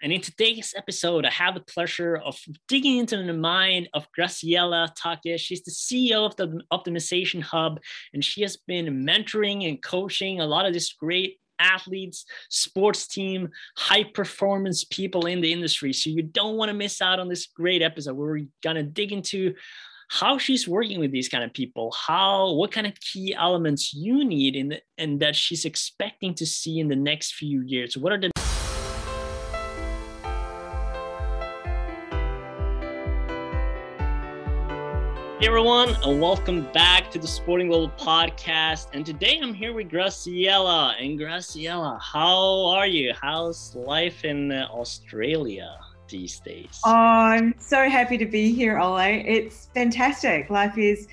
And in today's episode, I have the pleasure of digging into the mind of Graciela Take. She's the CEO of the Optimization Hub, and she has been mentoring and coaching a lot of these great athletes, sports team, high performance people in the industry. So you don't want to miss out on this great episode where we're going to dig into how she's working with these kind of people how what kind of key elements you need in the, and that she's expecting to see in the next few years what are the everyone, and welcome back to the Sporting Global podcast. And today I'm here with Graciela. And Graciela, how are you? How's life in uh, Australia these days? Oh, I'm so happy to be here, Ole. It's fantastic. Life is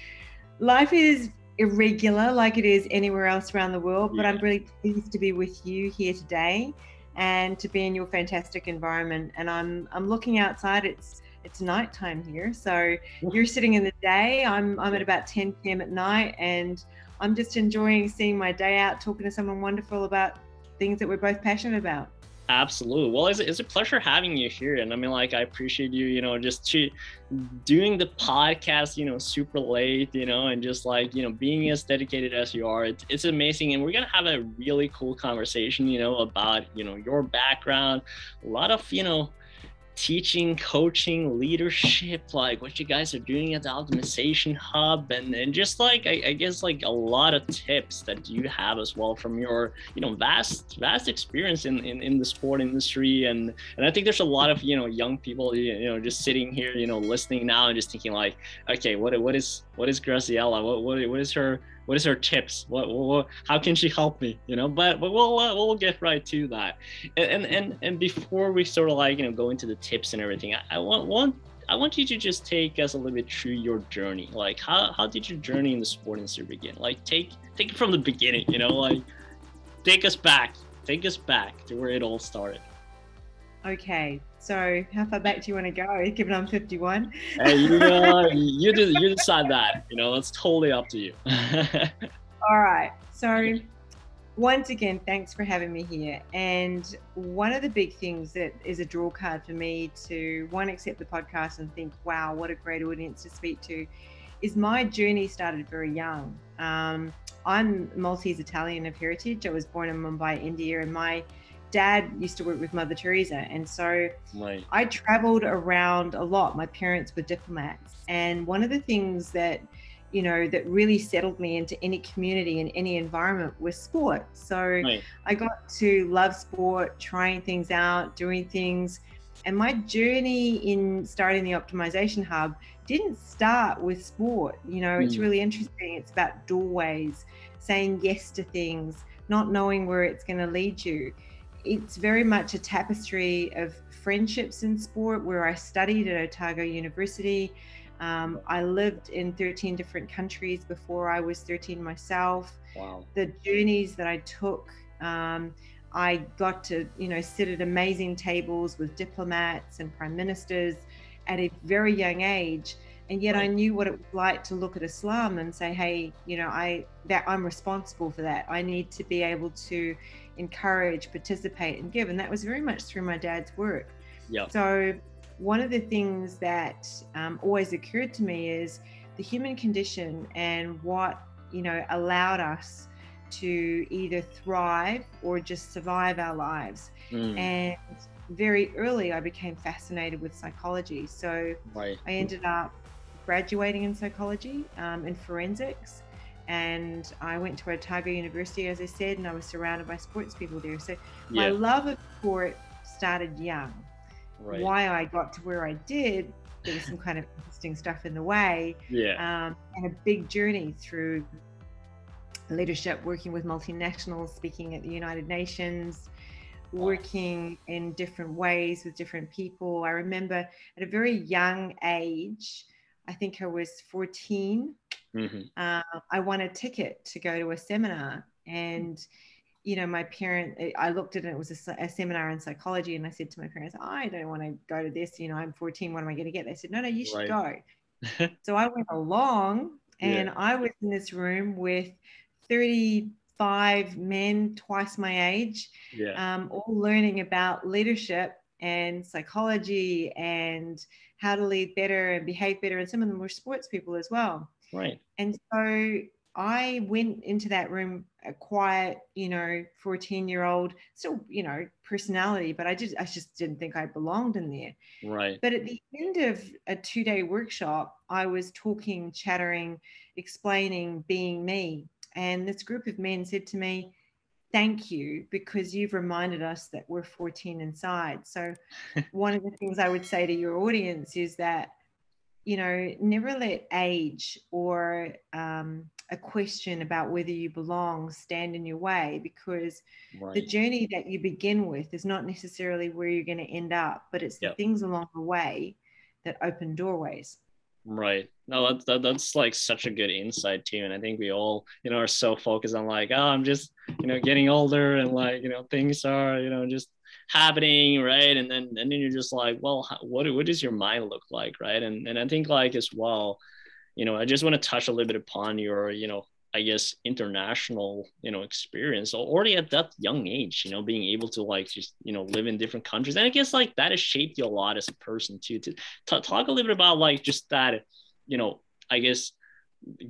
life is irregular like it is anywhere else around the world, but yeah. I'm really pleased to be with you here today and to be in your fantastic environment. And I'm I'm looking outside. It's it's nighttime here. So you're sitting in the day. I'm I'm at about 10 p.m. at night, and I'm just enjoying seeing my day out, talking to someone wonderful about things that we're both passionate about. Absolutely. Well, it's, it's a pleasure having you here. And I mean, like, I appreciate you, you know, just to, doing the podcast, you know, super late, you know, and just like, you know, being as dedicated as you are. It's, it's amazing. And we're going to have a really cool conversation, you know, about, you know, your background, a lot of, you know, teaching, coaching, leadership, like what you guys are doing at the optimization hub, and, and just like I, I, guess like a lot of tips that you have as well from your you know vast vast experience in, in, in the sport industry, and and I think there's a lot of you know young people you know just sitting here you know listening now and just thinking like, okay, what what is what is Graciela? What what what is her what is her tips what, what, how can she help me you know but, but we'll uh, we'll get right to that and, and and before we sort of like you know go into the tips and everything i, I want want I want you to just take us a little bit through your journey. Like, how, how did your journey in the sport industry begin? Like, take take it from the beginning. You know, like, take us back, take us back to where it all started. Okay, so how far back do you want to go? Given I'm 51. hey, you know, you do, you decide that. You know, it's totally up to you. All right. So once again, thanks for having me here. And one of the big things that is a draw card for me to one accept the podcast and think, wow, what a great audience to speak to, is my journey started very young. Um, I'm Maltese Italian of heritage. I was born in Mumbai, India, and my dad used to work with Mother Teresa. And so right. I traveled around a lot. My parents were diplomats. And one of the things that, you know, that really settled me into any community and any environment was sport. So right. I got to love sport, trying things out, doing things. And my journey in starting the optimization hub didn't start with sport. You know, mm. it's really interesting. It's about doorways, saying yes to things, not knowing where it's going to lead you it's very much a tapestry of friendships in sport where I studied at Otago University. Um, I lived in 13 different countries before I was 13 myself. Wow. The journeys that I took, um, I got to, you know, sit at amazing tables with diplomats and prime ministers at a very young age. And yet I knew what it was like to look at a slum and say, hey, you know, I that I'm responsible for that. I need to be able to encourage, participate, and give. And that was very much through my dad's work. Yeah. So one of the things that um, always occurred to me is the human condition and what you know allowed us to either thrive or just survive our lives. Mm. And very early, I became fascinated with psychology. So right. I ended up graduating in psychology um, in forensics and I went to Otago University, as I said, and I was surrounded by sports people there. So yeah. my love of sport started young. Right. Why I got to where I did, there was some kind of interesting stuff in the way. Yeah. Um, and a big journey through leadership, working with multinationals, speaking at the United Nations, working in different ways with different people. I remember at a very young age, I think I was 14 Mm-hmm. Uh, I won a ticket to go to a seminar, and you know, my parent, I looked at it, it was a, a, seminar in psychology, and I said to my parents, I don't want to go to this. You know, I'm 14. What am I going to get? They said, No, no, you should right. go. so I went along, and yeah. I was in this room with 35 men, twice my age, yeah. um, all learning about leadership and psychology and how to lead better and behave better. And some of them were sports people as well. Right. And so I went into that room a quiet, you know, 14 year old, still, you know, personality, but I did, I just didn't think I belonged in there. Right. But at the end of a two-day workshop, I was talking, chattering, explaining, being me. And this group of men said to me, Thank you, because you've reminded us that we're 14 inside. So one of the things I would say to your audience is that you know, never let age or um, a question about whether you belong stand in your way because right. the journey that you begin with is not necessarily where you're going to end up, but it's yep. the things along the way that open doorways. Right. No, that's that, that's like such a good insight too, and I think we all, you know, are so focused on like, oh, I'm just, you know, getting older, and like, you know, things are, you know, just happening, right? And then and then you're just like, well, what what does your mind look like, right? And and I think like as well, you know, I just want to touch a little bit upon your, you know, I guess international, you know, experience already at that young age, you know, being able to like just, you know, live in different countries. And I guess like that has shaped you a lot as a person too. To t- talk a little bit about like just that, you know, I guess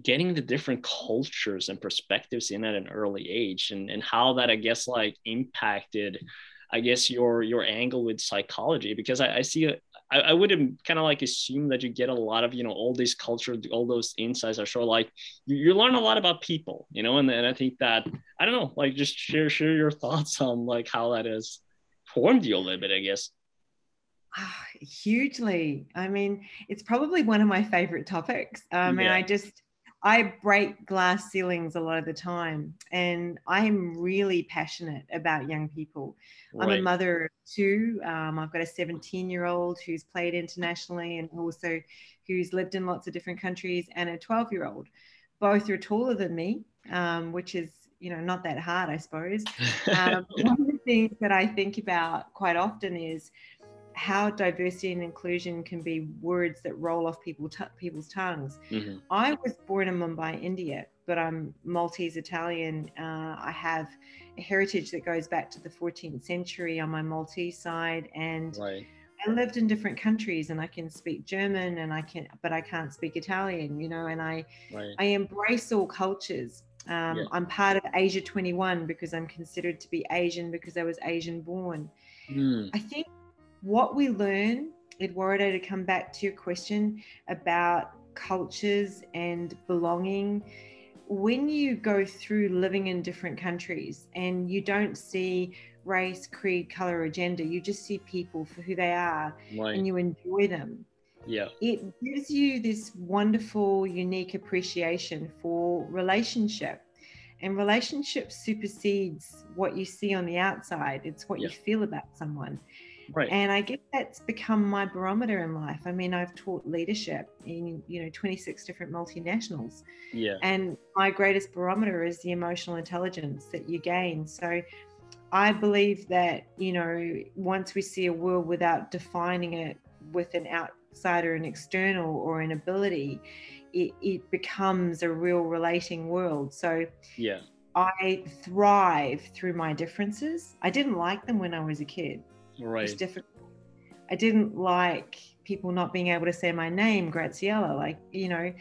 getting the different cultures and perspectives in at an early age and, and how that I guess like impacted I guess your your angle with psychology because I, I see a, I, I would kind of like assume that you get a lot of you know all these culture all those insights are sure like you, you learn a lot about people you know and, and I think that I don't know like just share share your thoughts on like how that has formed you a little bit I guess. Ah, hugely. I mean it's probably one of my favorite topics. Um, yeah. and I just I break glass ceilings a lot of the time, and I'm really passionate about young people. Right. I'm a mother of two. Um, I've got a 17 year old who's played internationally and also who's lived in lots of different countries, and a 12 year old. Both are taller than me, um, which is you know not that hard, I suppose. Um, one of the things that I think about quite often is how diversity and inclusion can be words that roll off people t- people's tongues. Mm-hmm. I was born in Mumbai, India, but I'm Maltese Italian. Uh, I have a heritage that goes back to the 14th century on my Maltese side, and right. I lived in different countries, and I can speak German, and I can, but I can't speak Italian, you know. And I, right. I embrace all cultures. Um, yeah. I'm part of Asia 21 because I'm considered to be Asian because I was Asian born. Mm. I think what we learn, Eduardo, to come back to your question about cultures and belonging, when you go through living in different countries and you don't see race, creed, color, or gender, you just see people for who they are right. and you enjoy them. Yeah. It gives you this wonderful, unique appreciation for relationship. And relationship supersedes what you see on the outside. It's what yeah. you feel about someone. Right. And I guess that's become my barometer in life. I mean, I've taught leadership in, you know, 26 different multinationals. Yeah. And my greatest barometer is the emotional intelligence that you gain. So I believe that, you know, once we see a world without defining it with an outsider, an external, or an ability, it, it becomes a real relating world. So, yeah. I thrive through my differences. I didn't like them when I was a kid. Right. It's difficult. I didn't like people not being able to say my name, Graziella. Like, you know,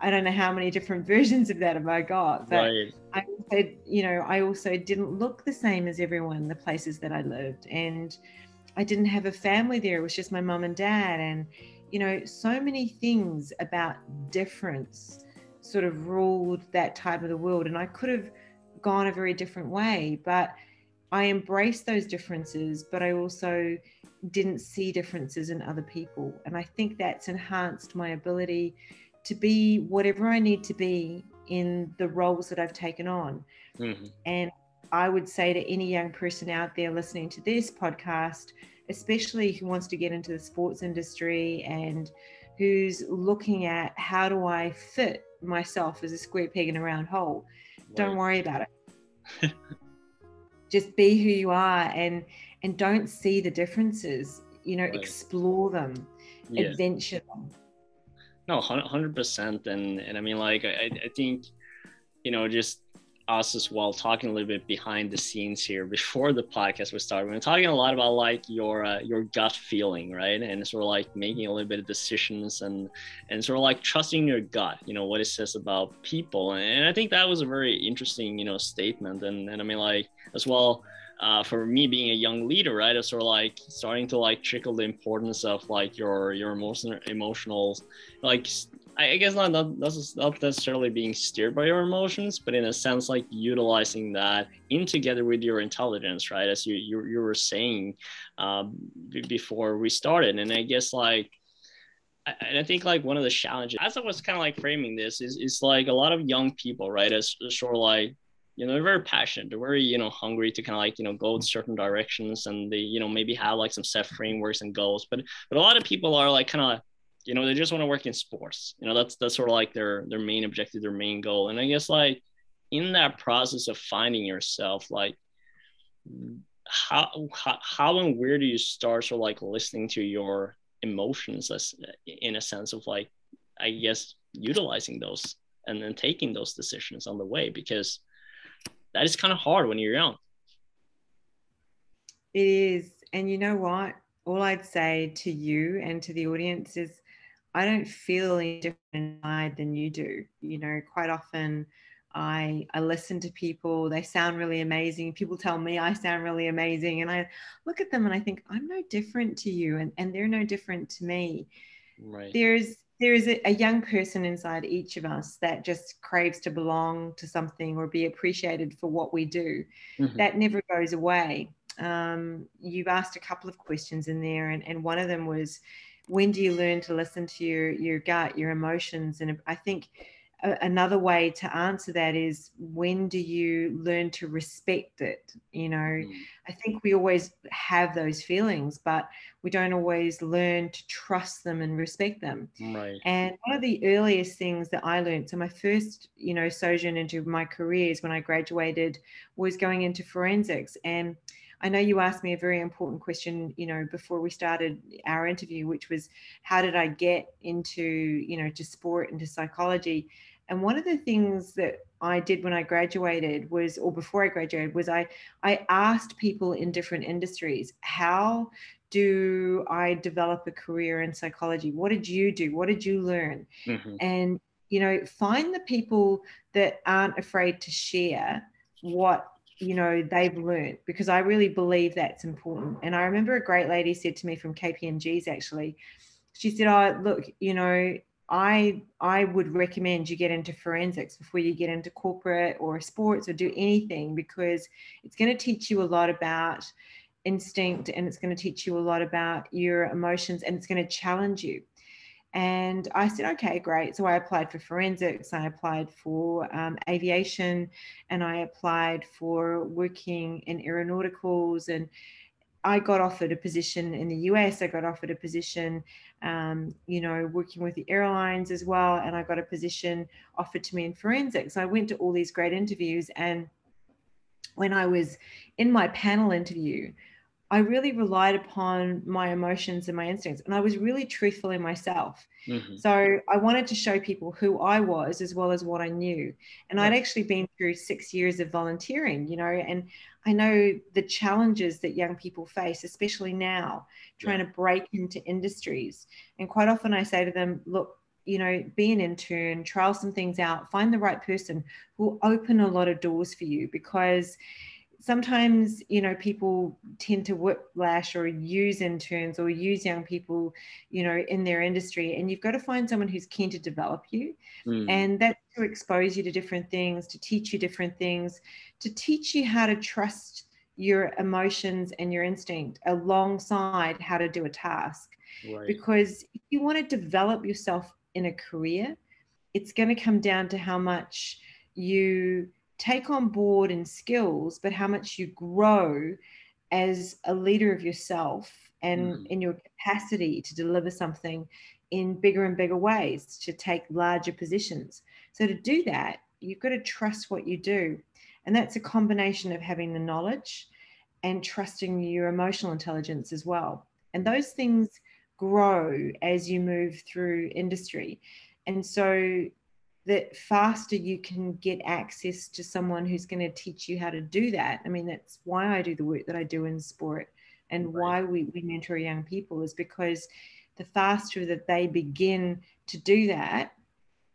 I don't know how many different versions of that have I got. But right. I also, you know, I also didn't look the same as everyone, the places that I lived. And I didn't have a family there. It was just my mom and dad. And, you know, so many things about difference sort of ruled that type of the world. And I could have gone a very different way. But I embraced those differences, but I also didn't see differences in other people. And I think that's enhanced my ability to be whatever I need to be in the roles that I've taken on. Mm-hmm. And I would say to any young person out there listening to this podcast, especially who wants to get into the sports industry and who's looking at how do I fit myself as a square peg in a round hole, right. don't worry about it. just be who you are and and don't see the differences you know right. explore them yeah. adventure them no 100% and and i mean like I, I think you know just us as well talking a little bit behind the scenes here before the podcast was started. We are talking a lot about like your uh, your gut feeling, right? And sort of like making a little bit of decisions and and sort of like trusting your gut, you know, what it says about people. And I think that was a very interesting, you know, statement. And and I mean like as well. Uh, for me being a young leader, right, it's sort of like starting to like trickle the importance of like your your emotional emotional like I guess not, not not necessarily being steered by your emotions, but in a sense like utilizing that in together with your intelligence, right? As you you, you were saying um, b- before we started, and I guess like I, I think like one of the challenges, as I was kind of like framing this, is is like a lot of young people, right? As sort of like you know they're very passionate they're very you know hungry to kind of like you know go in certain directions and they you know maybe have like some set frameworks and goals but but a lot of people are like kind of you know they just want to work in sports. You know that's that's sort of like their their main objective their main goal. And i guess like in that process of finding yourself like how how, how and where do you start sort of like listening to your emotions as in a sense of like i guess utilizing those and then taking those decisions on the way? Because that is kind of hard when you're young. It is. And you know what? All i'd say to you and to the audience is I don't feel any different inside than you do. You know, quite often I I listen to people, they sound really amazing. People tell me I sound really amazing. And I look at them and I think, I'm no different to you, and, and they're no different to me. Right. There's there is a, a young person inside each of us that just craves to belong to something or be appreciated for what we do. Mm-hmm. That never goes away. Um, you've asked a couple of questions in there, and, and one of them was, when do you learn to listen to your your gut your emotions? And i think another way to answer that is when do you learn to respect it? You know mm. i think we always have those feelings but we don't always learn to trust them and respect them. Right. And one of the earliest things that i learned so my first you know sojourn into my careers when i graduated was going into forensics. And I know you asked me a very important question, you know, before we started our interview, which was how did I get into, you know, to sport and to psychology? And one of the things that I did when I graduated was, or before I graduated, was I I asked people in different industries, how do I develop a career in psychology? What did you do? What did you learn? Mm-hmm. And you know, find the people that aren't afraid to share what you know they've learned because i really believe that's important. And i remember a great lady said to me from kpmg's actually she said oh look you know i i would recommend you get into forensics before you get into corporate or sports or do anything because it's going to teach you a lot about instinct and it's going to teach you a lot about your emotions and it's going to challenge you and I said, okay, great. So I applied for forensics, I applied for um, aviation, and I applied for working in aeronauticals. And I got offered a position in the US. I got offered a position, um, you know, working with the airlines as well. And I got a position offered to me in forensics. I went to all these great interviews. And when I was in my panel interview, I really relied upon my emotions and my instincts, and I was really truthful in myself. Mm-hmm. So I wanted to show people who I was as well as what I knew. And I'd actually been through six years of volunteering, you know, and I know the challenges that young people face, especially now, trying yeah. to break into industries. And quite often I say to them, look, you know, be an intern, trial some things out, find the right person who will open a lot of doors for you because sometimes you know people tend to whiplash or use interns or use young people you know in their industry and you've got to find someone who's keen to develop you mm. and that's to expose you to different things to teach you different things to teach you how to trust your emotions and your instinct alongside how to do a task right. because if you want to develop yourself in a career it's going to come down to how much you take on board in skills, but how much you grow as a leader of yourself and mm. in your capacity to deliver something in bigger and bigger ways, to take larger positions. So, to do that, you've got to trust what you do. And that's a combination of having the knowledge and trusting your emotional intelligence as well. And those things grow as you move through industry. And so the faster you can get access to someone who's going to teach you how to do that. I mean, that's why I do the work that I do in sport and right. why we, we mentor young people is because the faster that they begin to do that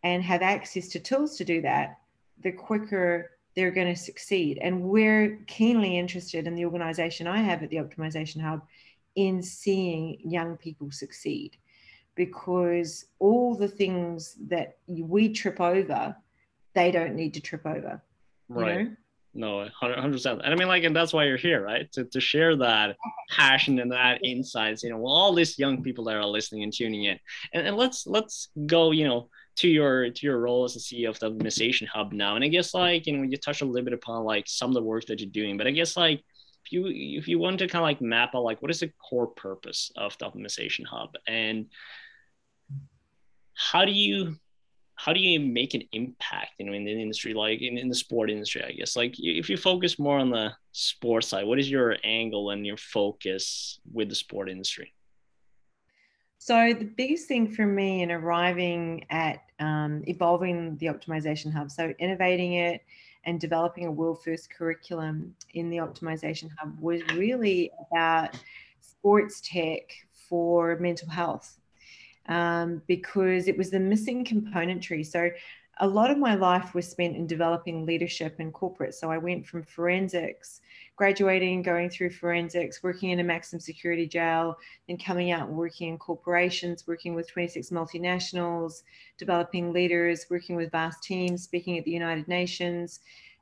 and have access to tools to do that, the quicker they're going to succeed. And we're keenly interested in the organization I have at the Optimization Hub in seeing young people succeed because all the things that we trip over, they don't need to trip over. Right. know? No, 100%. And I mean, like, and that's why you're here, right? To, to share that passion and that insights, you know, all these young people that are listening and tuning in. And, and let's, let's go, you know, to your to your role as the CEO of the Optimization Hub now. And I guess like you know you touched a little bit upon like some of the work that you're doing, but I guess like you if you want to kind of like map out like what is the core purpose of the Optimization Hub? And how do you how do you make an impact you know in the industry like in, in the sport industry i guess? Like if you focus more on the sports side what is your angle and your focus with the sport industry? So the biggest thing for me in arriving at um, evolving the optimization hub, so innovating it and developing a world first curriculum in the optimization hub was really about sports tech for mental health um, because it was the missing componentry. So a lot of my life was spent in developing leadership in corporate. So I went from forensics, graduating, going through forensics, working in a maximum security jail, then coming out and working in corporations, working with 26 multinationals, developing leaders, working with vast teams, speaking at the United Nations,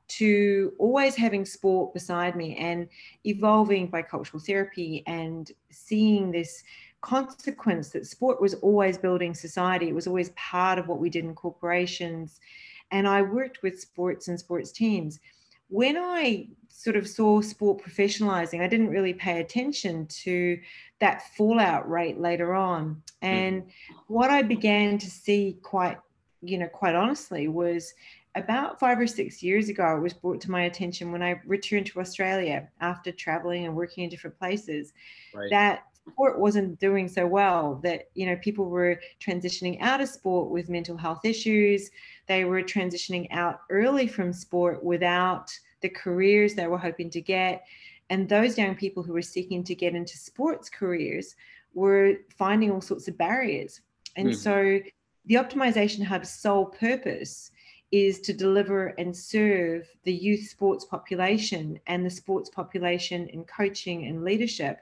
to always having sport beside me and evolving by cultural therapy and seeing this consequence that sport was always building society. It was always part of what we did in corporations. And I worked with sports and sports teams. When I sort of saw sport professionalizing, I didn't really pay attention to that fallout rate later on. Hmm. And what I began to see quite, you know, quite honestly was about five or six years ago, it was brought to my attention when I returned to Australia after traveling and working in different places right. that sport wasn't doing so well that you know people were transitioning out of sport with mental health issues. They were transitioning out early from sport without the careers they were hoping to get. And those young people who were seeking to get into sports careers were finding all sorts of barriers. And mm-hmm. so the optimization hub's sole purpose is to deliver and serve the youth sports population and the sports population in coaching and leadership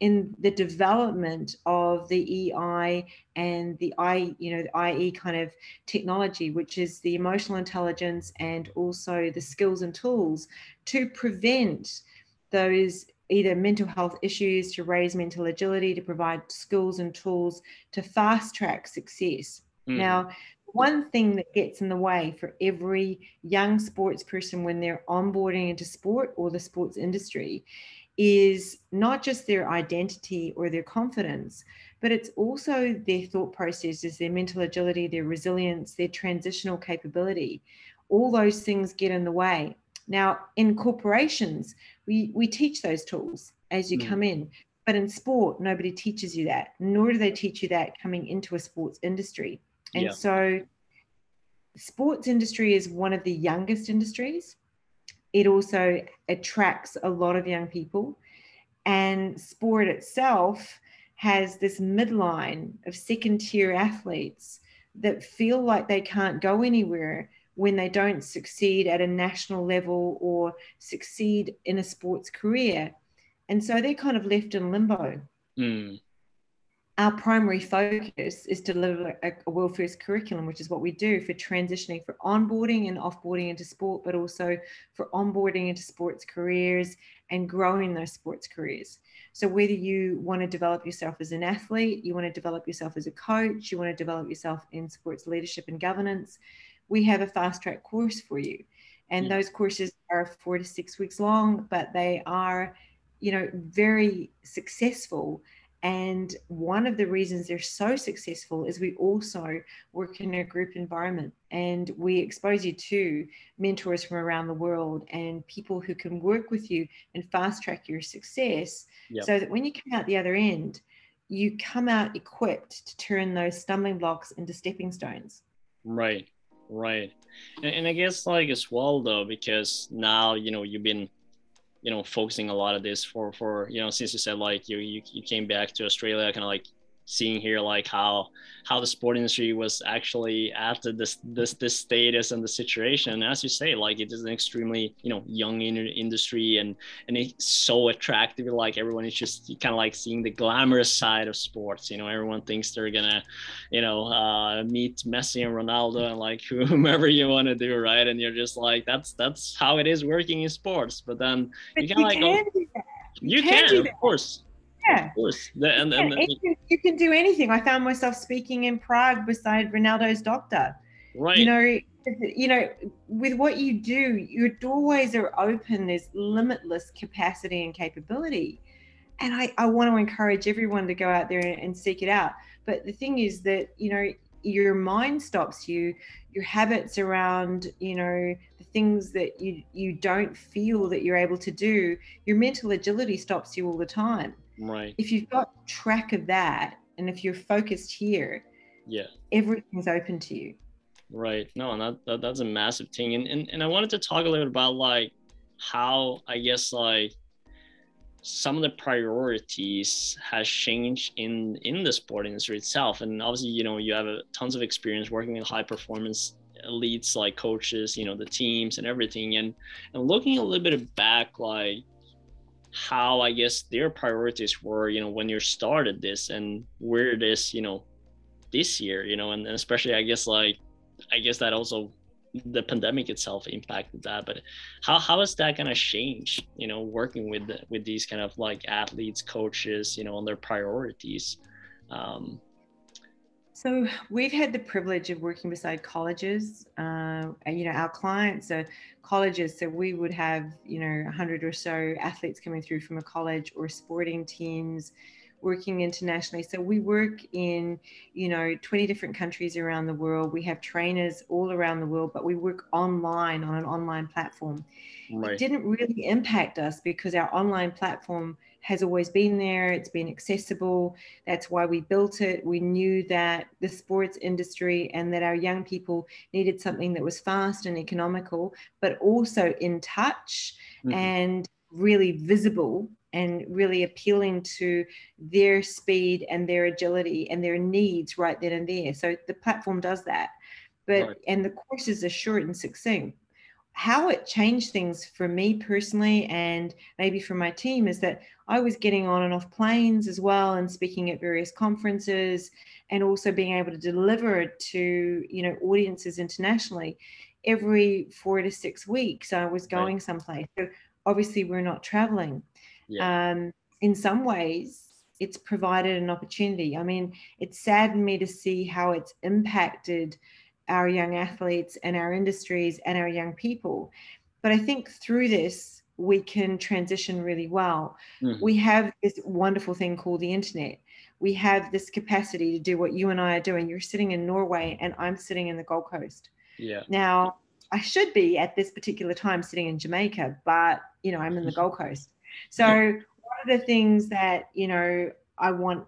in the development of the EI and the I, you know, the IE kind of technology, which is the emotional intelligence and also the skills and tools to prevent those either mental health issues, to raise mental agility, to provide skills and tools to fast track success. Mm. Now, one thing that gets in the way for every young sports person when they're onboarding into sport or the sports industry is not just their identity or their confidence, but it's also their thought processes, their mental agility, their resilience, their transitional capability. All those things get in the way. Now, in corporations, we, we teach those tools as you mm. come in. But in sport, nobody teaches you that, nor do they teach you that coming into a sports industry. And yeah. so, sports industry is one of the youngest industries it also attracts a lot of young people. And sport itself has this midline of second tier athletes that feel like they can't go anywhere when they don't succeed at a national level or succeed in a sports career. And so they're kind of left in limbo. Mm our primary focus is to deliver a, a world first curriculum, which is what we do for transitioning for onboarding and offboarding into sport, but also for onboarding into sports careers and growing those sports careers. So, whether you want to develop yourself as an athlete, you want to develop yourself as a coach, you want to develop yourself in sports leadership and governance, we have a fast track course for you. And yeah. those courses are four to six weeks long, but they are, you know, very successful and one of the reasons they're so successful is we also work in a group environment and we expose you to mentors from around the world and people who can work with you and fast track your success yep. so that when you come out the other end, you come out equipped to turn those stumbling blocks into stepping stones. Right. Right. And, and I guess like as well though, because now, you know, you've been you know focusing a lot of this for for you know since you said like you you, you came back to australia kind of like seeing here like how how the sport industry was actually at this this this status and the situation. And as you say like it is an extremely you know young in- industry and and it's so attractive. Like everyone is just kind of like seeing the glamorous side of sports you know everyone thinks they're gonna you know uh, meet messi and ronaldo and like whomever you want to do right? And you're just like that's that's how it is working in sports. But then but you of like can oh, you, you can, can of course yeah. Of course. The, and, and, and, you, can, you can do anything. I found myself speaking in Prague beside Ronaldo's doctor. Right. You know, you know, with what you do, your doorways are open. There's limitless capacity and capability. And I, I want to encourage everyone to go out there and, and seek it out. But the thing is that, you know, your mind stops you, your habits around, you know, the things that you you don't feel that you're able to do, your mental agility stops you all the time. Right. If you've got track of that and if you're focused here, yeah, everything's open to you. Right. No, and that, that that's a massive thing. And, and and I wanted to talk a little bit about like how I guess like some of the priorities has changed in in the sport industry itself and obviously you know you have a, tons of experience working with high performance elites like coaches you know the teams and everything and and looking a little bit back like how I guess their priorities were, you know, when you started this and where it is, you know, this year, you know, and, and especially I guess like I guess that also the pandemic itself impacted that. But how how is that gonna change, you know, working with with these kind of like athletes, coaches, you know, on their priorities? Um, so we've had the privilege of working beside colleges. Uh, and, you know, our clients are colleges. So we would have, you know, 100 or so athletes coming through from a college or sporting teams working internationally. So we work in, you know, 20 different countries around the world. We have trainers all around the world, but we work online on an online platform. Right. It didn't really impact us because our online platform – has always been there. It's been accessible. That's why we built it. We knew that the sports industry and that our young people needed something that was fast and economical, but also in touch mm-hmm. and really visible and really appealing to their speed and their agility and their needs right then and there. So the platform does that. But right. and the courses are short and succinct how it changed things for me personally and maybe for my team is that I was getting on and off planes as well and speaking at various conferences and also being able to deliver to you know audiences internationally every four to six weeks I was going right. someplace so obviously we're not traveling yeah. um, in some ways it's provided an opportunity I mean it saddened me to see how it's impacted our young athletes and our industries and our young people. But I think through this, we can transition really well. Mm-hmm. We have this wonderful thing called the internet. We have this capacity to do what you and I are doing. You're sitting in Norway and I'm sitting in the Gold Coast. Yeah. Now, I should be at this particular time sitting in Jamaica, but you know, I'm in the Gold Coast. So yeah. one of the things that, you know, I want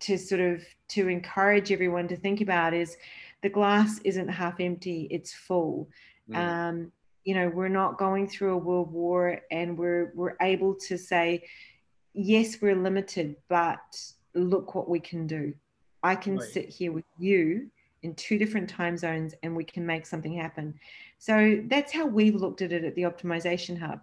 to sort of to encourage everyone to think about is the glass isn't half empty, it's full. Mm. Um, you know, we're not going through a world war and we're we're able to say, yes, we're limited, but look what we can do. I can right. sit here with you in two different time zones and we can make something happen. So that's how we've looked at it at the optimization hub.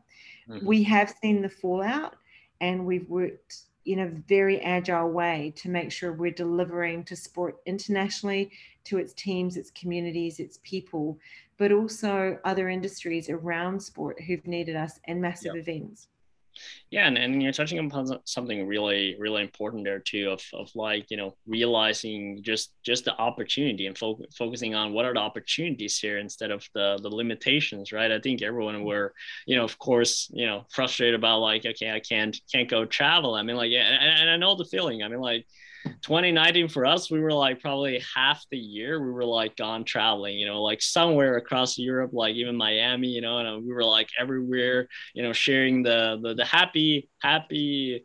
Mm-hmm. We have seen the fallout and we've worked in a very agile way to make sure we're delivering to sport internationally to its teams, its communities, its people, but also other industries around sport who've needed us and massive yep. events. Yeah, and, and you're touching upon something really, really important there too, of, of like, you know, realizing just just the opportunity and fo- focusing on what are the opportunities here instead of the the limitations, right? I think everyone mm-hmm. were, you know, of course, you know, frustrated about like, okay, I can't can't go travel. I mean, like, yeah, and, and I know the feeling. I mean, like, 2019 for us, we were like probably half the year we were like gone traveling, you know, like somewhere across Europe, like even Miami, you know, and uh, we were like everywhere, you know, sharing the the, the happy happy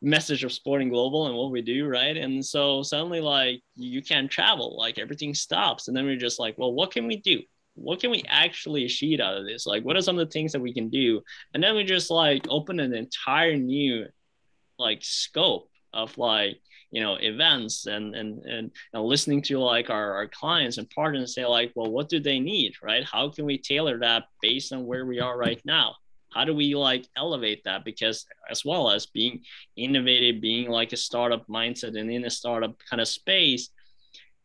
message of sporting global and what we do right? And so suddenly like you can't travel like everything stops. And then we're just like well what can we do? What can we actually achieve out of this? Like what are some of the things that we can do? And then we just like open an entire new like scope of like you know events and and and listening to like our, our clients and partners say like well what do they need? Right? How can we tailor that based on where we are right now? How do we like elevate that? Because as well as being innovative being like a startup mindset and in a startup kind of space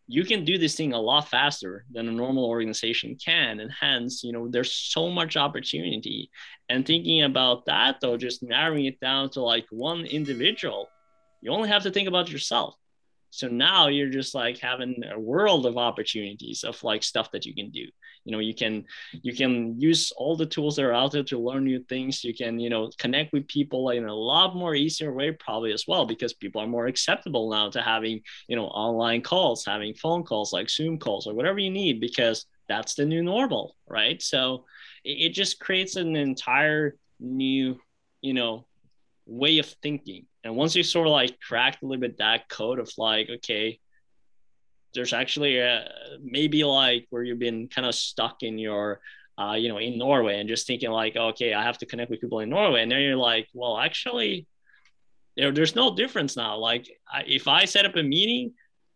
you can do this thing a lot faster than a normal organization can. And hence you know there's so much opportunity. And thinking about that though just narrowing it down to like one individual you only have to think about yourself. So now you're just like having a world of opportunities of like stuff that you can do. You know you can you can use all the tools that are out there to learn new things. You can you know connect with people in a lot more easier way probably as well because people are more acceptable now to having you know online calls having phone calls like zoom calls or whatever you need because that's the new normal right? So it, it just creates an entire new you know way of thinking and once you sort of like cracked a little bit that code of like, okay, there's actually a, maybe like where you've been kind of stuck in your, uh, you know, in Norway and just thinking like, okay, I have to connect with people in Norway. And then you're like, well, actually, there, there's no difference now. Like I, if I set up a meeting,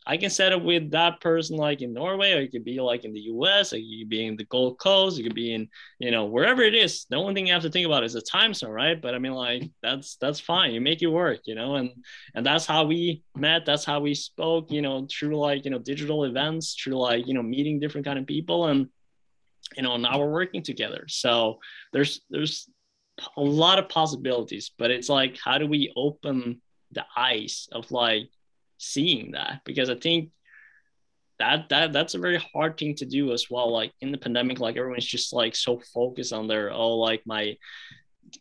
I can set up with that person like in Norway, or it could be like in the US, or you could be in the Gold Coast, you could be in, you know, wherever it is. The only thing you have to think about is the time zone, right? But I mean, like that's that's fine. You make it work, you know, and and that's how we met. That's how we spoke, you know, through like you know digital events, through like you know meeting different kind of people, and you know now we're working together. So there's there's a lot of possibilities, but it's like how do we open the eyes of like seeing that because I think that that that's a very hard thing to do as well. Like in the pandemic, like everyone's just like so focused on their oh like my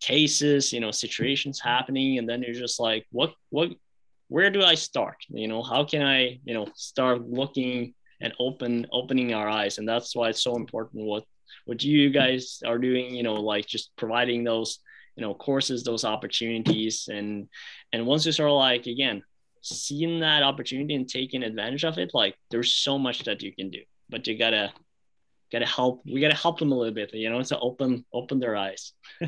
cases, you know, situations happening, and then you're just like, what what where do I start? You know, how can I, you know, start looking and open opening our eyes? And that's why it's so important what what you guys are doing, you know, like just providing those, you know, courses, those opportunities. And and once you start like again, seeing that opportunity and taking advantage of it, like there's so much that you can do, but you gotta gotta help. We gotta help them a little bit, you know, to open open their eyes.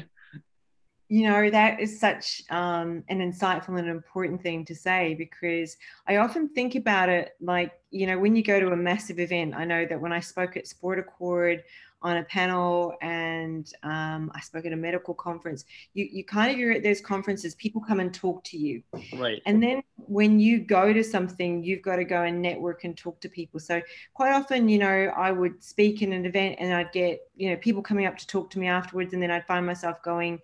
you know that is such um, an insightful and important thing to say because i often think about it like you know when you go to a massive event i know that when i spoke at sport accord on a panel and um, I spoke at a medical conference. You, you kind of, you're at those conferences, people come and talk to you. Right. And then when you go to something, you've got to go and network and talk to people. So quite often, you know, I would speak in an event and I'd get, you know, people coming up to talk to me afterwards. And then I'd find myself going,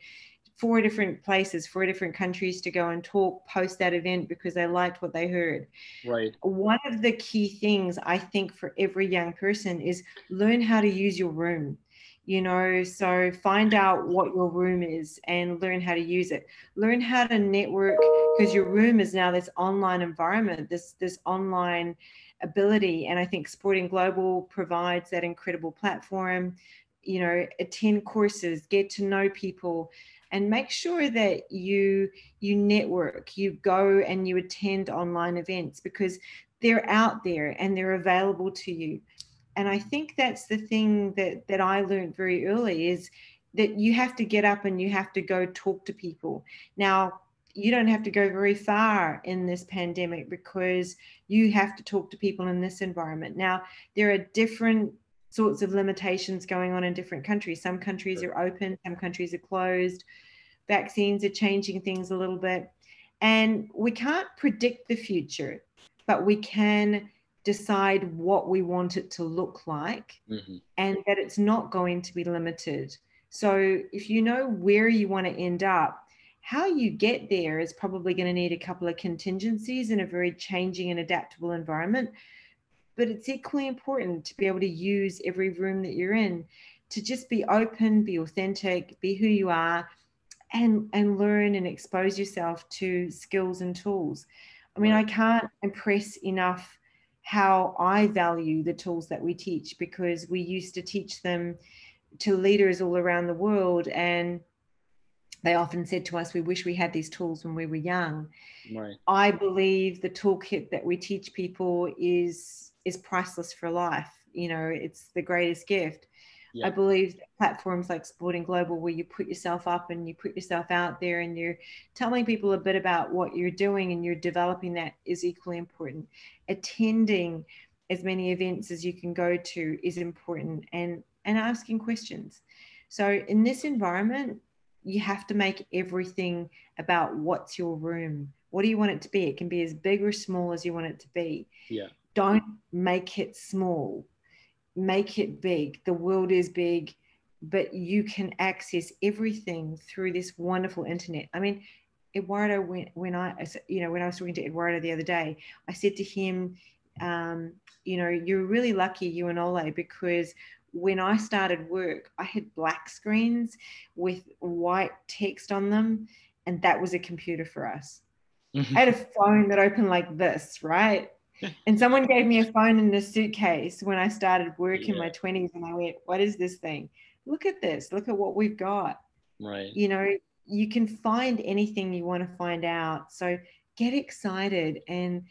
four different places, four different countries to go and talk post that event because they liked what they heard. Right. One of the key things I think for every young person is learn how to use your room. You know, so find out what your room is and learn how to use it. Learn how to network because your room is now this online environment, this this online ability. And I think Sporting Global provides that incredible platform. You know, attend courses, get to know people, and make sure that you you network you go and you attend online events because they're out there and they're available to you. And i think that's the thing that that i learned very early is that you have to get up and you have to go talk to people. Now you don't have to go very far in this pandemic because you have to talk to people in this environment. Now there are different sorts of limitations going on in different countries. Some countries are open, some countries are closed. Vaccines are changing things a little bit. And we can't predict the future, but we can decide what we want it to look like mm-hmm. and that it's not going to be limited. So if you know where you want to end up, how you get there is probably going to need a couple of contingencies in a very changing and adaptable environment but it's equally important to be able to use every room that you're in to just be open, be authentic, be who you are, and and learn and expose yourself to skills and tools. I mean, I can't impress enough how I value the tools that we teach because we used to teach them to leaders all around the world and they often said to us, we wish we had these tools when we were young. Right. I believe the toolkit that we teach people is is priceless for life. You know, it's the greatest gift. Yeah. I believe platforms like Sporting Global, where you put yourself up and you put yourself out there and you're telling people a bit about what you're doing and you're developing that is equally important. Attending as many events as you can go to is important and and asking questions. So in this environment, you have to make everything about what's your room. What do you want it to be? It can be as big or small as you want it to be. Yeah. Don't make it small. Make it big. The world is big, but you can access everything through this wonderful internet. I mean, Eduardo, when, when I, you know, when I was talking to Eduardo the other day, I said to him, um, you know, you're really lucky, you and Ole, because when I started work, I had black screens with white text on them, and that was a computer for us. Mm-hmm. I had a phone that opened like this, right? and someone gave me a phone in a suitcase when I started work yeah. in my 20s, and I went, What is this thing? Look at this. Look at what we've got. Right. You know, you can find anything you want to find out. So get excited and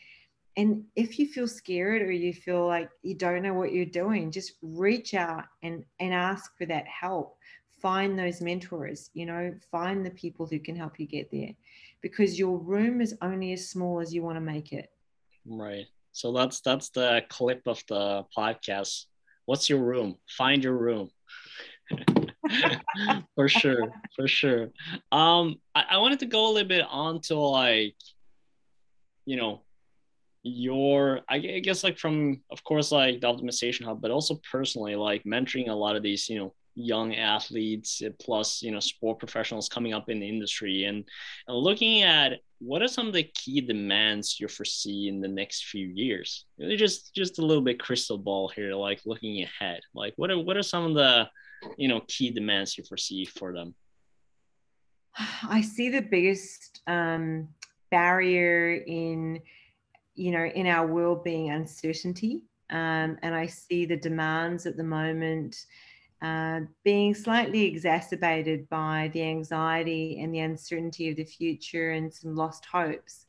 and if you feel scared or you feel like you don't know what you're doing just reach out and and ask for that help find those mentors you know find the people who can help you get there because your room is only as small as you want to make it right. So that's that's the clip of the podcast. What's your room? Find your room. For sure. For sure. Um I, I wanted to go a little bit on to like you know your I guess like from of course like the optimization hub, but also personally like mentoring a lot of these you know young athletes uh, plus you know sport professionals coming up in the industry. And, and looking at what are some of the key demands you foresee in the next few years? Just just a little bit crystal ball here like looking ahead. Like what are what are some of the you know key demands you foresee for them? I see the biggest um, barrier in you know, in our world being uncertainty. Um, and I see the demands at the moment uh, being slightly exacerbated by the anxiety and the uncertainty of the future and some lost hopes.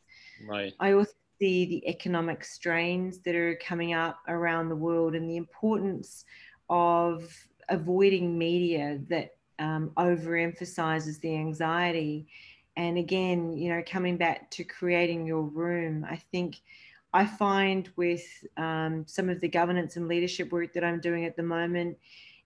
Right. I also see the economic strains that are coming up around the world and the importance of avoiding media that um, overemphasizes the anxiety and again you know coming back to creating your room i think i find with um, some of the governance and leadership work that i'm doing at the moment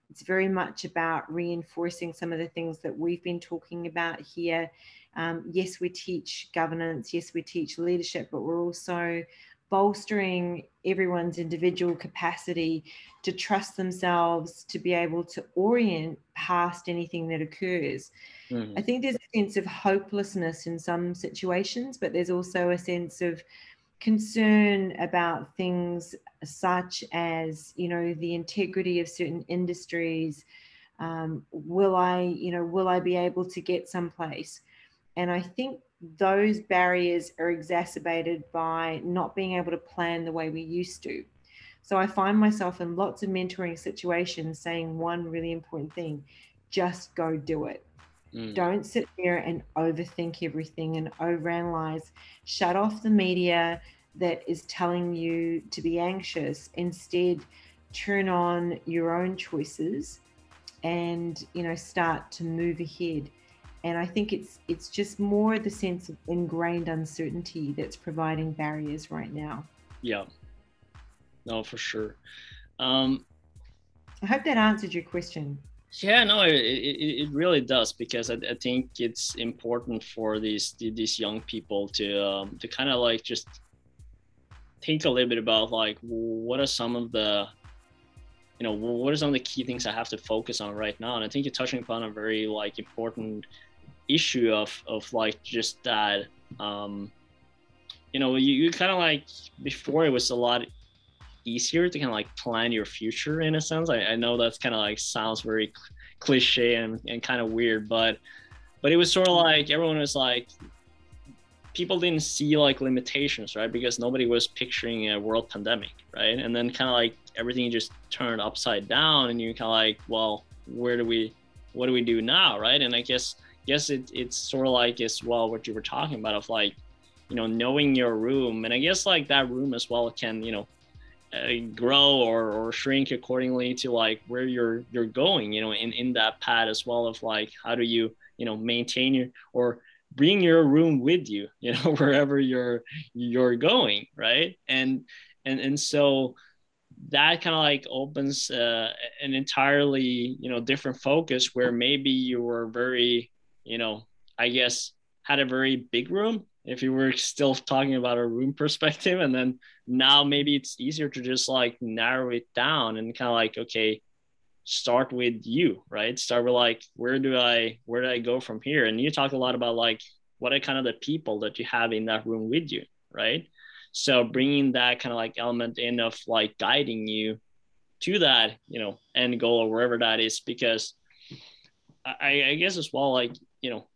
it's very much about reinforcing some of the things that we've been talking about here um, yes we teach governance yes we teach leadership but we're also bolstering everyone's individual capacity to trust themselves to be able to orient past anything that occurs. Mm-hmm. I think there's a sense of hopelessness in some situations, but there's also a sense of concern about things such as, you know, the integrity of certain industries. Um, will I, you know, will I be able to get someplace? And I think those barriers are exacerbated by not being able to plan the way we used to. So I find myself in lots of mentoring situations saying one really important thing just go do it. Mm. Don't sit there and overthink everything and overanalyze. Shut off the media that is telling you to be anxious. Instead, turn on your own choices and you know start to move ahead and i think it's it's just more the sense of ingrained uncertainty that's providing barriers right now yeah no for sure um i hope that answered your question yeah no it, it, really does because I, I think it's important for these these young people to um, to kind of like just think a little bit about like what are some of the you know what are some of the key things i have to focus on right now? And i think you're touching upon a very like important issue of of like just that um you know you, you kind of like before it was a lot easier to kind of like plan your future in a sense. I, I know that's kind of like sounds very cliche and, and kind of weird but but it was sort of like everyone was like people didn't see like limitations right? Because nobody was picturing a world pandemic right? And then kind of like everything just turned upside down and you kind of like well where do we what do we do now right? And i guess guess it, it's sort of like as well what you were talking about of like you know knowing your room. And i guess like that room as well can you know uh, grow or, or shrink accordingly to like where you're you're going you know in in that pad as well of like how do you you know maintain your or bring your room with you you know wherever you're you're going right? And and and so that kind of like opens uh, an entirely you know different focus where maybe you were very you know i guess had a very big room if you were still talking about a room perspective and then now maybe it's easier to just like narrow it down and kind of like okay start with you right? Start with like where do i where do i go from here? And you talk a lot about like what are kind of the people that you have in that room with you right? So bringing that kind of like element in of like guiding you to that you know end goal or wherever that is because I, I guess as well like you know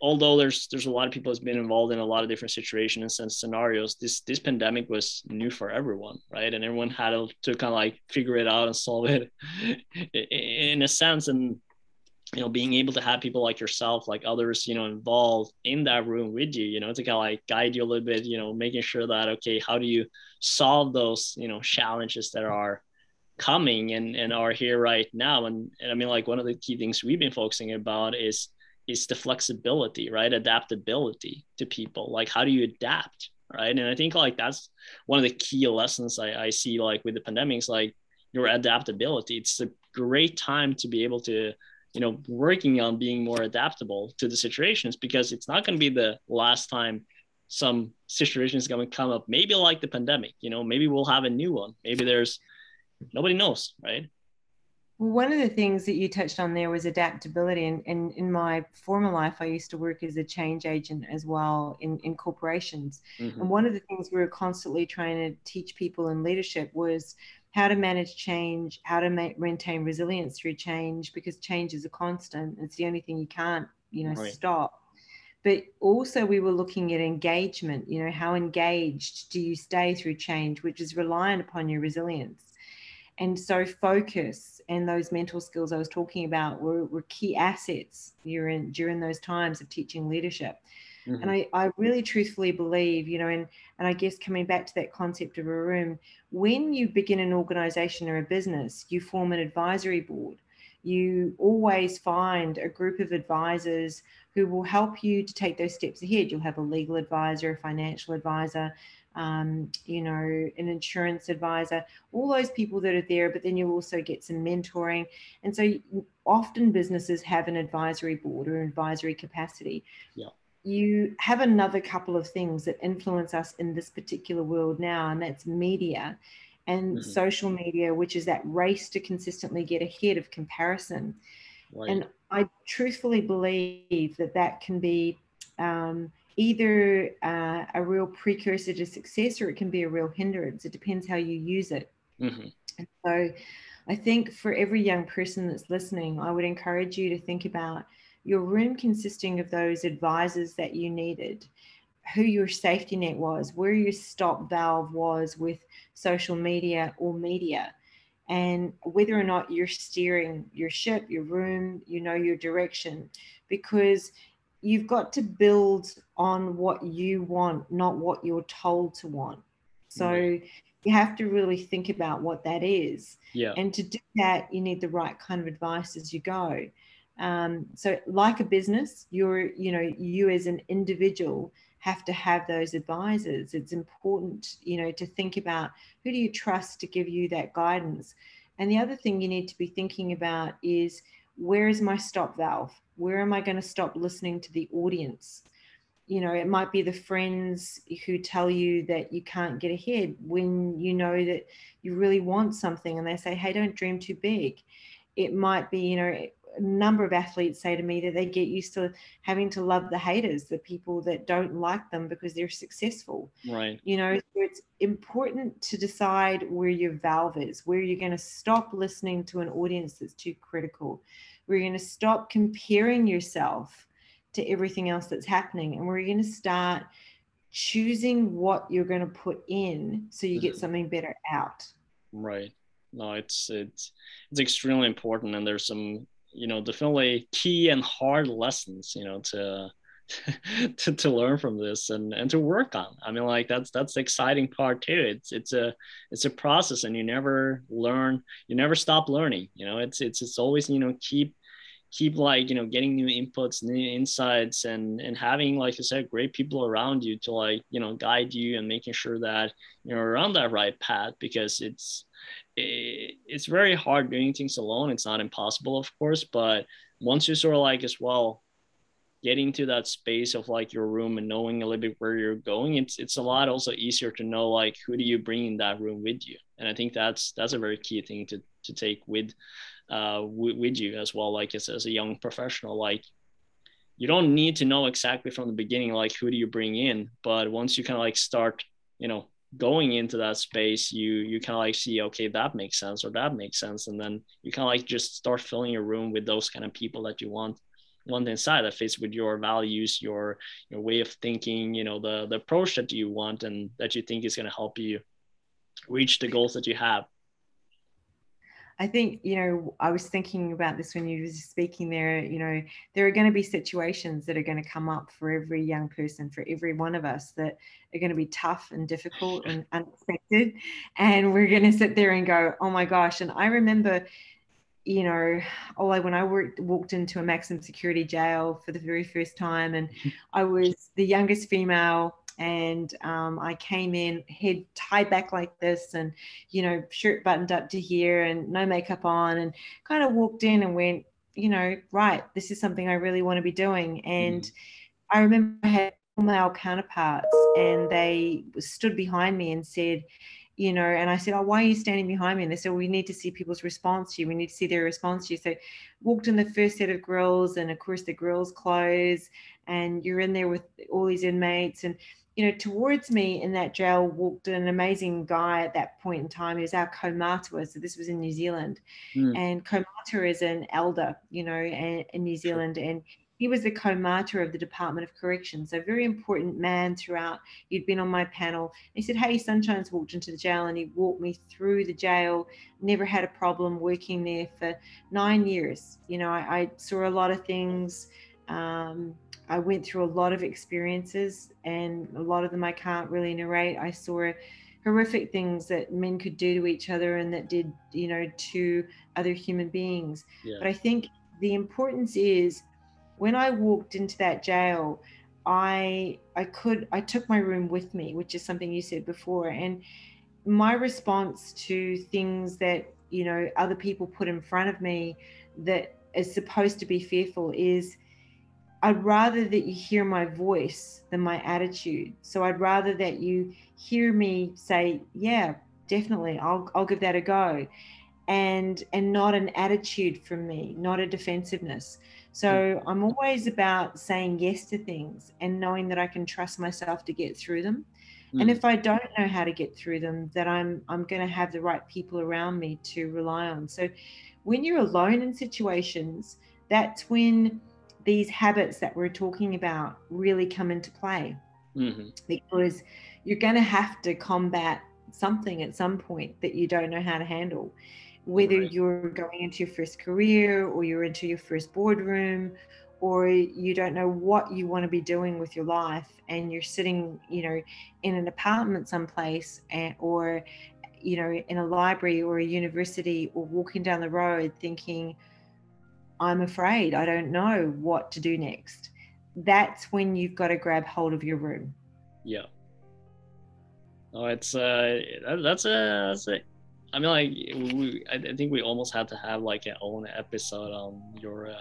although there's there's a lot of people that's been involved in a lot of different situations and scenarios this this pandemic was new for everyone right? And everyone had to, to kind of like figure it out and solve it. In a sense and you know being able to have people like yourself like others you know involved in that room with you you know to kind of like guide you a little bit you know making sure that okay how do you solve those you know challenges that are coming and and are here right now? And, and i mean like one of the key things we've been focusing about is is the flexibility, right? Adaptability to people. Like, how do you adapt, right? And I think like that's one of the key lessons I, I see like with the pandemics, like your adaptability. It's a great time to be able to, you know, working on being more adaptable to the situations because it's not going to be the last time some situation is going to come up. Maybe like the pandemic, you know, maybe we'll have a new one. Maybe there's nobody knows, right? One of the things that you touched on there was adaptability. And, and in my former life, I used to work as a change agent as well in, in corporations. Mm-hmm. And one of the things we were constantly trying to teach people in leadership was how to manage change, how to ma- maintain resilience through change, because change is a constant. It's the only thing you can't, you know, right. stop. But also, we were looking at engagement. You know, how engaged do you stay through change, which is reliant upon your resilience and so focus and those mental skills I was talking about were, were key assets during during those times of teaching leadership. Mm-hmm. And I, I really truthfully believe, you know, and, and I guess coming back to that concept of a room, when you begin an organization or a business, you form an advisory board. You always find a group of advisors who will help you to take those steps ahead. You'll have a legal advisor, a financial advisor, um, you know, an insurance advisor, all those people that are there, but then you also get some mentoring. And so often businesses have an advisory board or an advisory capacity. Yeah. You have another couple of things that influence us in this particular world now, and that's media and mm-hmm. social media, which is that race to consistently get ahead of comparison. Right. And I truthfully believe that that can be um, either uh, a real precursor to success or it can be a real hindrance. It depends how you use it. Mm-hmm. And so I think for every young person that's listening, I would encourage you to think about your room consisting of those advisors that you needed, who your safety net was, where your stop valve was with social media or media, and whether or not you're steering your ship, your room, you know, your direction. Because you've got to build on what you want, not what you're told to want. So mm-hmm. you have to really think about what that is. Yeah. And to do that, you need the right kind of advice as you go. Um, so like a business, you're, you know, you as an individual have to have those advisors. It's important, you know, to think about who do you trust to give you that guidance. And the other thing you need to be thinking about is where is my stop valve? Where am I going to stop listening to the audience? You know, it might be the friends who tell you that you can't get ahead when you know that you really want something and they say, hey, don't dream too big. It might be, you know, a number of athletes say to me that they get used to having to love the haters, the people that don't like them because they're successful. Right. You know, so it's important to decide where your valve is, where you're going to stop listening to an audience that's too critical, we're going to stop comparing yourself to everything else that's happening and we're going to start choosing what you're going to put in so you get mm-hmm. something better out right no it's it's it's extremely important and there's some you know definitely key and hard lessons you know to to, to learn from this and and to work on. I mean like that's that's the exciting part too. It's it's a it's a process and you never learn you never stop learning you know it's it's it's always you know keep keep like you know getting new inputs new insights and and having like i said great people around you to like you know guide you and making sure that you're on that right path because it's it, it's very hard doing things alone. It's not impossible of course but once you sort of like as well getting to that space of like your room and knowing a little bit where you're going it's it's a lot also easier to know like who do you bring in that room with you? And i think that's that's a very key thing to to take with uh with, with you as well like as, as a young professional like you don't need to know exactly from the beginning like who do you bring in but once you kind of like start you know going into that space you you kind of like see okay that makes sense or that makes sense. And then you kind of like just start filling your room with those kind of people that you want one inside that fits with your values your your way of thinking you know the the approach that you want and that you think is going to help you reach the goals that you have I think, you know, I was thinking about this when you were speaking there, you know, there are going to be situations that are going to come up for every young person, for every one of us that are going to be tough and difficult and unexpected. And we're going to sit there and go, oh my gosh. And I remember you know, oh, when I worked, walked into a maximum security jail for the very first time, and I was the youngest female, and um, I came in head tied back like this, and you know, shirt buttoned up to here, and no makeup on, and kind of walked in and went, you know, right, this is something I really want to be doing, and mm. I remember I had male counterparts, and they stood behind me and said you know, and I said, Oh, why are you standing behind me? And they said, well, We need to see people's response to you. We need to see their response to you. So walked in the first set of grills, and of course the grills close, and you're in there with all these inmates. And, you know, towards me in that jail walked an amazing guy at that point in time. He was our kaumātua. So this was in New Zealand. Mm. And kaumātua is an elder, you know, in, in New Zealand. And he was the kaumātua of the Department of Corrections, a very important man throughout. He'd been on my panel. He said, Hey, Sunshine's walked into the jail and he walked me through the jail, never had a problem working there for nine years. You know, I, I saw a lot of things. Um, I went through a lot of experiences, and a lot of them I can't really narrate. I saw horrific things that men could do to each other and that did, you know, to other human beings. Yeah. But I think the importance is when I walked into that jail, I I could I took my room with me, which is something you said before, and my response to things that you know other people put in front of me that is supposed to be fearful is I'd rather that you hear my voice than my attitude. So I'd rather that you hear me say, yeah, definitely, I'll I'll give that a go. And and not an attitude from me, not a defensiveness. So hmm. I'm always about saying yes to things and knowing that I can trust myself to get through them. Mm. And hmm. if I don't know how to get through them, that I'm I'm going to have the right people around me to rely on. So when you're alone in situations, that's when these habits that we're talking about really come into play. Mm-hmm. Because you're going to have to combat something at some point that you don't know how to handle whether right. you're going into your first career or you're into your first boardroom or you don't know what you want to be doing with your life and you're sitting you know in an apartment someplace and, or you know in a library or a university or walking down the road thinking i'm afraid i don't know what to do next. That's when you've got to grab hold of your room. Yeah. Oh it's uh that's a that's a I mean, like, we, I think we almost had to have like an own episode on your uh,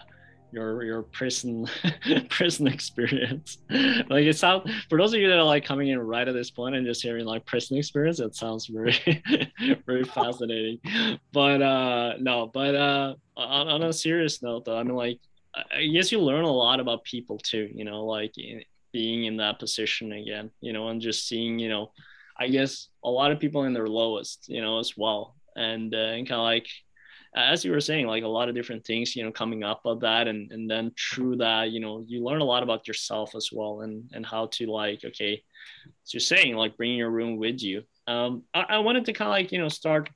your your prison prison experience. like it sounds for those of you that are like coming in right at this point and just hearing like prison experience, it sounds very very fascinating. But uh no, but uh on, on a serious note though, I mean like I guess you learn a lot about people too, you know, like being in that position again, you know, and just seeing, you know, I guess a lot of people in their lowest, you know, as well. And, uh, and kind of like, as you were saying, like a lot of different things, you know, coming up of that. And, and then through that, you know, you learn a lot about yourself as well and, and how to like, okay, as you're saying, like bringing your room with you. Um, I, I wanted to kind of like, you know, start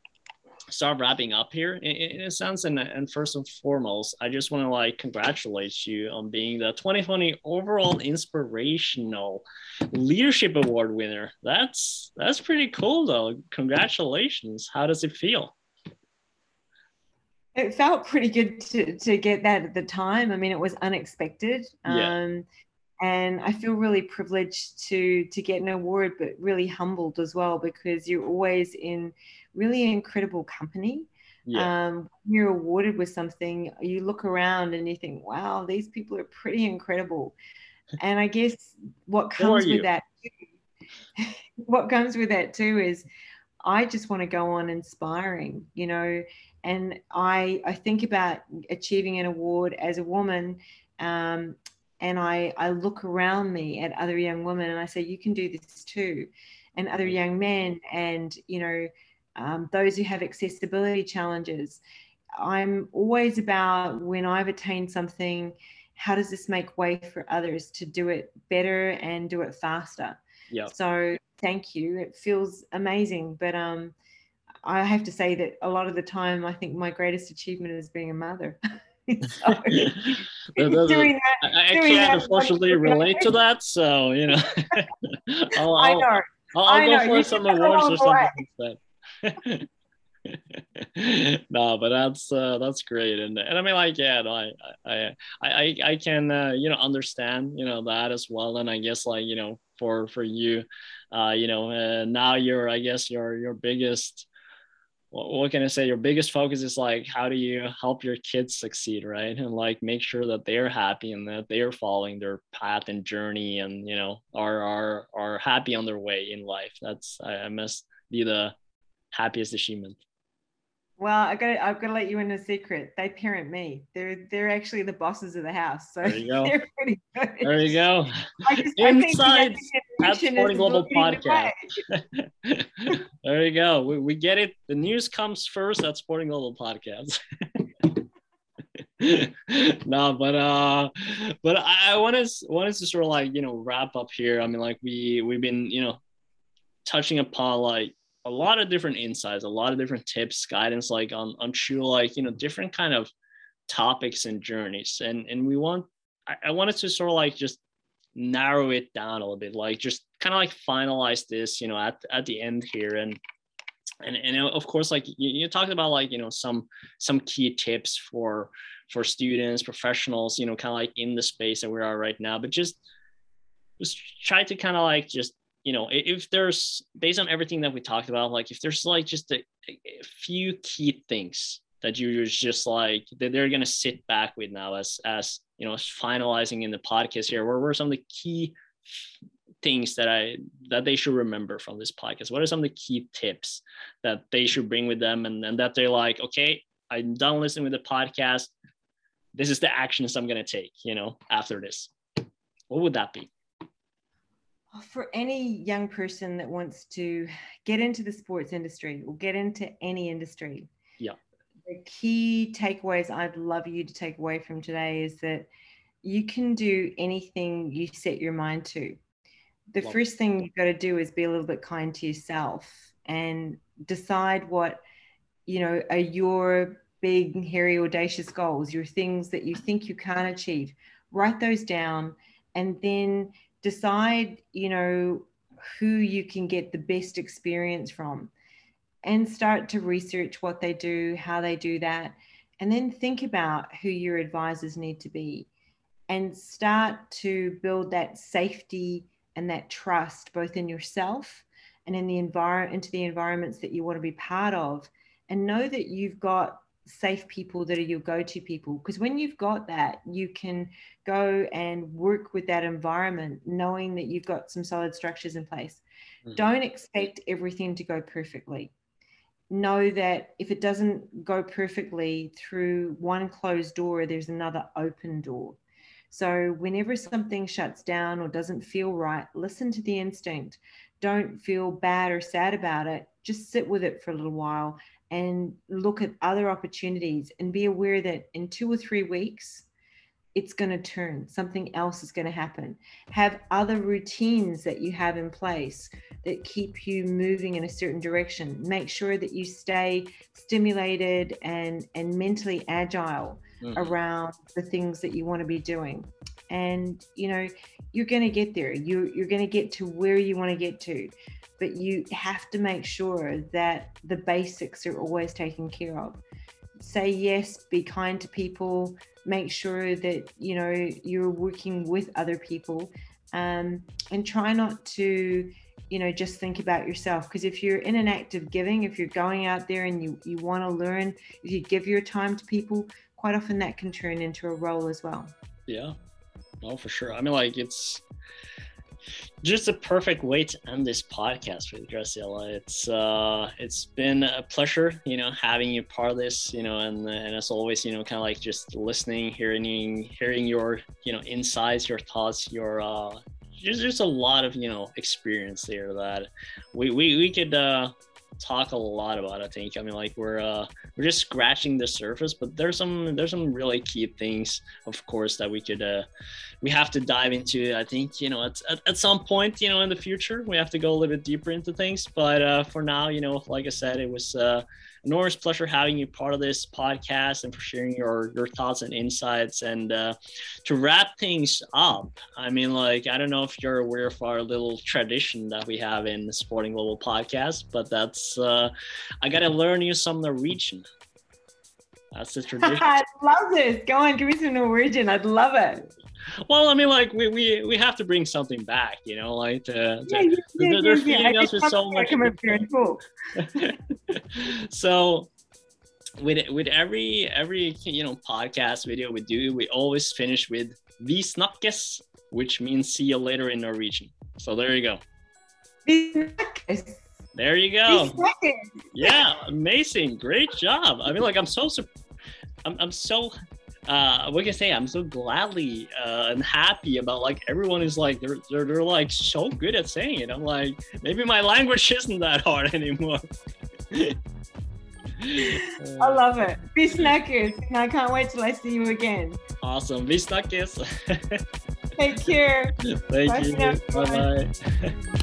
start wrapping up here in, in a sense and, and first and foremost i just want to like congratulate you on being the 2020 overall inspirational leadership award winner that's that's pretty cool though congratulations how does it feel it felt pretty good to, to get that at the time i mean it was unexpected yeah. um, and I feel really privileged to to get an award, but really humbled as well because you're always in really incredible company. Yeah. Um, you're awarded with something, you look around and you think, wow, these people are pretty incredible. And I guess what comes with that, what comes with that too is I just want to go on inspiring, you know, and I I think about achieving an award as a woman, um, and I I look around me at other young women and I say you can do this too, and other mm. young men, and you know um, those who have accessibility challenges. I'm always about when I've attained something, how does this make way for others to do it better and do it faster? Yeah. So thank you. It feels amazing. But um, I have to say that a lot of the time, I think my greatest achievement is being a mother. so, doing that, I, can't that unfortunately relate to that. So, you know, I'll, I'll, I know. I'll, I'll I go know. for you some awards or something no, but that's uh, that's great, and and I mean like yeah, no, I I I I can uh, you know understand you know that as well, and I guess like you know for for you, uh, you know uh, now you're I guess your your biggest what can I say? Your biggest focus is like, how do you help your kids succeed, right? And like make sure that they're happy and that they're following their path and journey, and you know are are are happy on their way in life. That's I, I must be the happiest achievement? Well, I got I've got to let you in a secret. They parent me. They're they're actually the bosses of the house. So there you go. they're pretty good. There you go. I just, Inside at Sporting Global podcast. there you go. We, we get it. The news comes first at Sporting Global podcast. no, but uh, but I wanted wanted to sort of like you know wrap up here. I mean, like we we've been you know touching upon like a lot of different insights, a lot of different tips, guidance, like on on true, like you know, different kind of topics and journeys. And and we want, I, I wanted to sort of like just narrow it down a little bit, like just kind of like finalize this, you know, at at the end here. And and and uh, of course, like you, you talked about like you know some some key tips for for students, professionals, you know, kind of like in the space that we are right now, but just just try to kind of like just you know, if there's based on everything that we talked about, like if there's like just a, a few key things that you're just like that they're gonna sit back with now as as you know finalizing in the podcast here, what were some of the key things that I that they should remember from this podcast? What are some of the key tips that they should bring with them and, and that they're like, okay, I'm done listening with the podcast. This is the actions I'm gonna take, you know, after this. What would that be? Uh, for any young person that wants to get into the sports industry or get into any industry, yeah, the key takeaways I'd love you to take away from today is that you can do anything you set your mind to. The love first thing you've got to do is be a little bit kind to yourself and decide what you know are your big hairy audacious goals your things that you think you can't achieve. Write those down and then decide, you know, who you can get the best experience from and start to research what they do, how they do that, and then think about who your advisors need to be and start to build that safety and that trust both in yourself and in the environment into the environments that you want to be part of and know that you've got safe people that are your go-to people. Because when you've got that you can go and work with that environment knowing that you've got some solid structures in place. Mm-hmm. don't expect everything to go perfectly. Know that if it doesn't go perfectly through one closed door there's another open door. So whenever something shuts down or doesn't feel right listen to the instinct. Don't feel bad or sad about it. Just sit with it for a little while and look at other opportunities and be aware that in two or three weeks, it's going to turn. Something else is going to happen. Have other routines that you have in place that keep you moving in a certain direction. Make sure that you stay stimulated and, and mentally agile mm-hmm. around the things that you want to be doing. And, you know, you're going to get there. You, you're going to get to where you want to get to. But you have to make sure that the basics are always taken care of. Say yes, be kind to people, make sure that you know you're working with other people um, and try not to you know just think about yourself because if you're in an act of giving if you're going out there and you you want to learn if you give your time to people quite often that can turn into a role as well. Yeah. No for sure. I mean like it's just a perfect way to end this podcast with Graciela. It's uh, it's been a pleasure, you know, having you part of this, you know, and and as always, you know, kind of like just listening, hearing, hearing your, you know, insights, your thoughts, your uh, there's just a lot of you know experience there that we we we could uh talk a lot about. I think. I mean, like we're uh, we're just scratching the surface, but there's some there's some really key things, of course, that we could uh, we have to dive into. I think you know at, at, at some point, you know, in the future, we have to go a little bit deeper into things. But uh, for now, you know, like I said, it was uh, enormous pleasure having you part of this podcast and for sharing your your thoughts and insights. And uh, to wrap things up, I mean, like I don't know if you're aware of our little tradition that we have in the Sporting Global podcast, but that's uh, I gotta learn you some Norwegian. That's the tradition. I love this. Go on, give me some Norwegian. I'd love it well, I mean, like we, we we have to bring something back, you know, like to, to, yeah, yeah, they're, they're feeding us with so much. so with with every every you know podcast video we do, we always finish with "Vi snakkes," which means "see you later" in Norwegian. So there you go. There you go. Yeah, amazing, great job. I mean, like I'm so, I'm, I'm so uh, what can I say? I'm so gladly uh, and happy about like everyone is like they're, they're they're like so good at saying it. I'm like maybe my language isn't that hard anymore. I love it. Vi snakkes. And I can't wait till I see you again. Awesome. Vi snakkes. Take care. Thank Bye you. Bye bye.